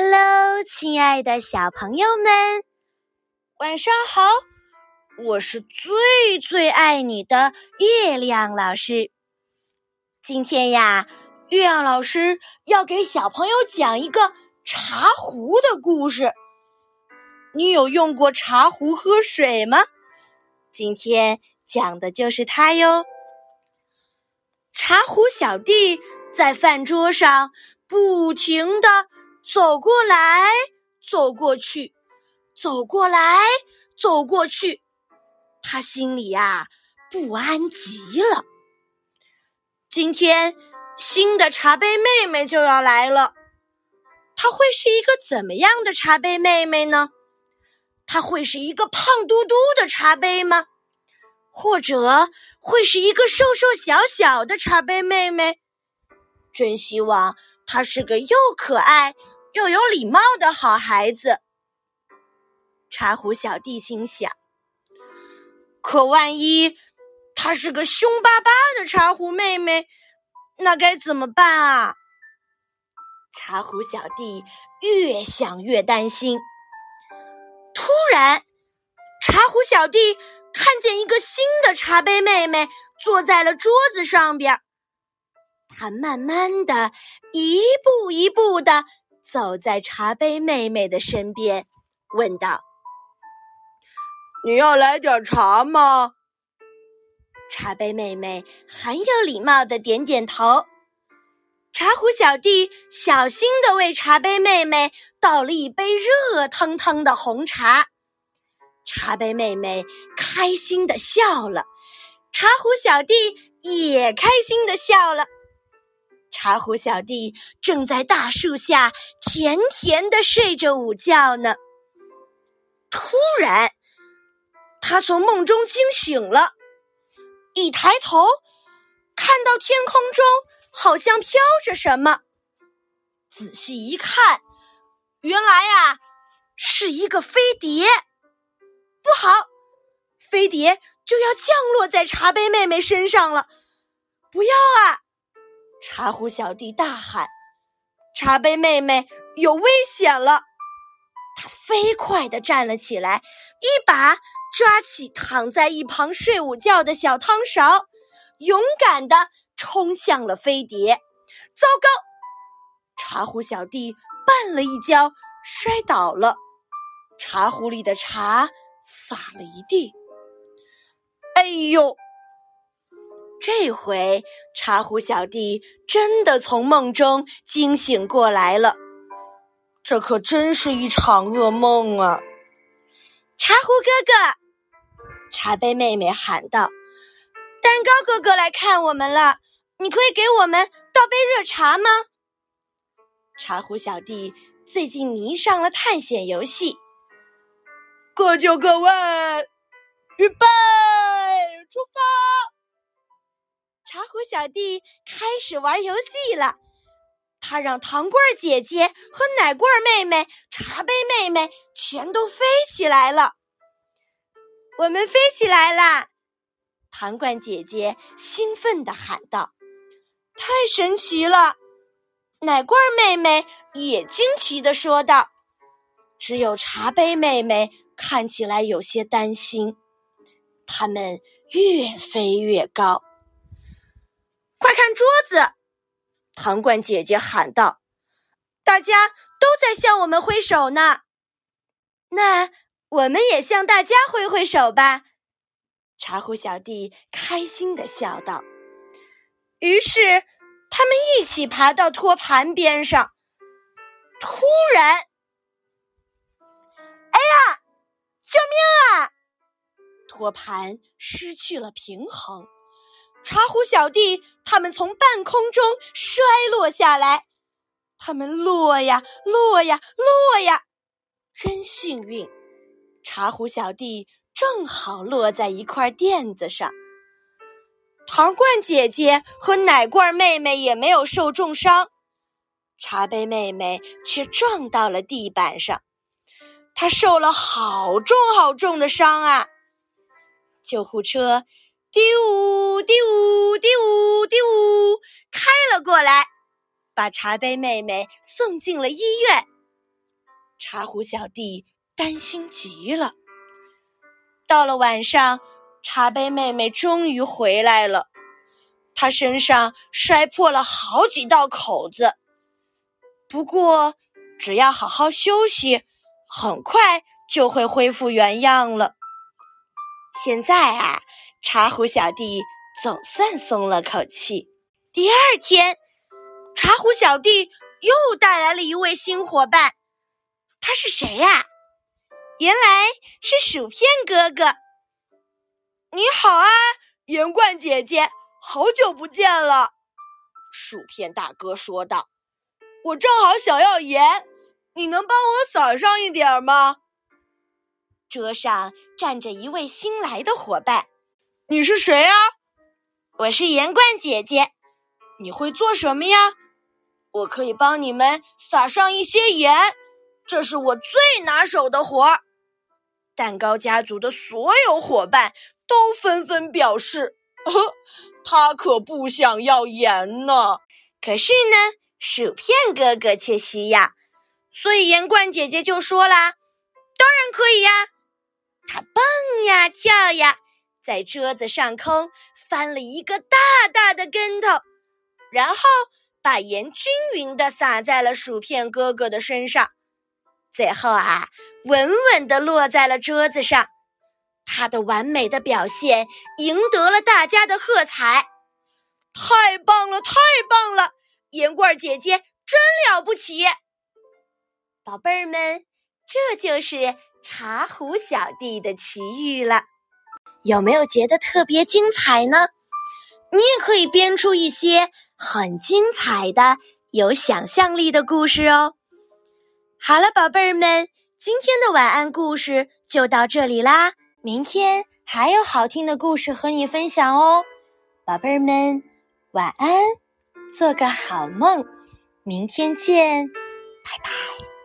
Hello，亲爱的小朋友们，晚上好！我是最最爱你的月亮老师。今天呀，月亮老师要给小朋友讲一个茶壶的故事。你有用过茶壶喝水吗？今天讲的就是它哟。茶壶小弟在饭桌上不停的。走过来，走过去，走过来，走过去，他心里呀不安极了。今天新的茶杯妹妹就要来了，她会是一个怎么样的茶杯妹妹呢？她会是一个胖嘟嘟的茶杯吗？或者会是一个瘦瘦小小的茶杯妹妹？真希望她是个又可爱。又有礼貌的好孩子，茶壶小弟心想。可万一她是个凶巴巴的茶壶妹妹，那该怎么办啊？茶壶小弟越想越担心。突然，茶壶小弟看见一个新的茶杯妹妹坐在了桌子上边，他慢慢的一步一步的。走在茶杯妹妹的身边，问道：“你要来点茶吗？”茶杯妹妹很有礼貌的点点头。茶壶小弟小心的为茶杯妹妹倒了一杯热腾腾的红茶。茶杯妹妹开心的笑了，茶壶小弟也开心的笑了。茶壶小弟正在大树下甜甜的睡着午觉呢。突然，他从梦中惊醒了，一抬头，看到天空中好像飘着什么。仔细一看，原来呀，是一个飞碟。不好，飞碟就要降落在茶杯妹妹身上了！不要啊！茶壶小弟大喊：“茶杯妹妹有危险了！”他飞快地站了起来，一把抓起躺在一旁睡午觉的小汤勺，勇敢地冲向了飞碟。糟糕！茶壶小弟绊了一跤，摔倒了，茶壶里的茶洒了一地。哎呦！这回茶壶小弟真的从梦中惊醒过来了，这可真是一场噩梦啊！茶壶哥哥，茶杯妹妹喊道：“蛋糕哥哥来看我们了，你可以给我们倒杯热茶吗？”茶壶小弟最近迷上了探险游戏，各就各位，预备，出发！茶壶小弟开始玩游戏了，他让糖罐姐姐和奶罐妹妹、茶杯妹妹全都飞起来了。我们飞起来啦！糖罐姐姐兴奋地喊道：“太神奇了！”奶罐妹妹也惊奇地说道：“只有茶杯妹妹看起来有些担心。”他们越飞越高。快看桌子！糖罐姐姐喊道：“大家都在向我们挥手呢。”那我们也向大家挥挥手吧。茶壶小弟开心的笑道。于是他们一起爬到托盘边上。突然，哎呀！救命啊！托盘失去了平衡。茶壶小弟他们从半空中摔落下来，他们落呀落呀落呀，真幸运！茶壶小弟正好落在一块垫子上。糖罐姐姐和奶罐妹妹也没有受重伤，茶杯妹妹却撞到了地板上，她受了好重好重的伤啊！救护车。滴呜滴呜滴呜滴呜，开了过来，把茶杯妹妹送进了医院。茶壶小弟担心极了。到了晚上，茶杯妹妹终于回来了，她身上摔破了好几道口子。不过，只要好好休息，很快就会恢复原样了。现在啊，茶壶小弟总算松了口气。第二天，茶壶小弟又带来了一位新伙伴。他是谁呀？原来是薯片哥哥。你好啊，盐罐姐姐，好久不见了。薯片大哥说道：“我正好想要盐，你能帮我撒上一点吗？”桌上站着一位新来的伙伴。你是谁啊？我是盐罐姐姐。你会做什么呀？我可以帮你们撒上一些盐。这是我最拿手的活儿，蛋糕家族的所有伙伴都纷纷表示：“呵他可不想要盐呢。”可是呢，薯片哥哥却需要，所以盐罐姐姐就说啦：“当然可以呀！”他蹦呀跳呀，在桌子上空翻了一个大大的跟头，然后把盐均匀的撒在了薯片哥哥的身上。最后啊，稳稳地落在了桌子上。他的完美的表现赢得了大家的喝彩。太棒了，太棒了！盐罐姐姐真了不起。宝贝儿们，这就是茶壶小弟的奇遇了。有没有觉得特别精彩呢？你也可以编出一些很精彩的、有想象力的故事哦。好了，宝贝儿们，今天的晚安故事就到这里啦。明天还有好听的故事和你分享哦，宝贝儿们，晚安，做个好梦，明天见，拜拜。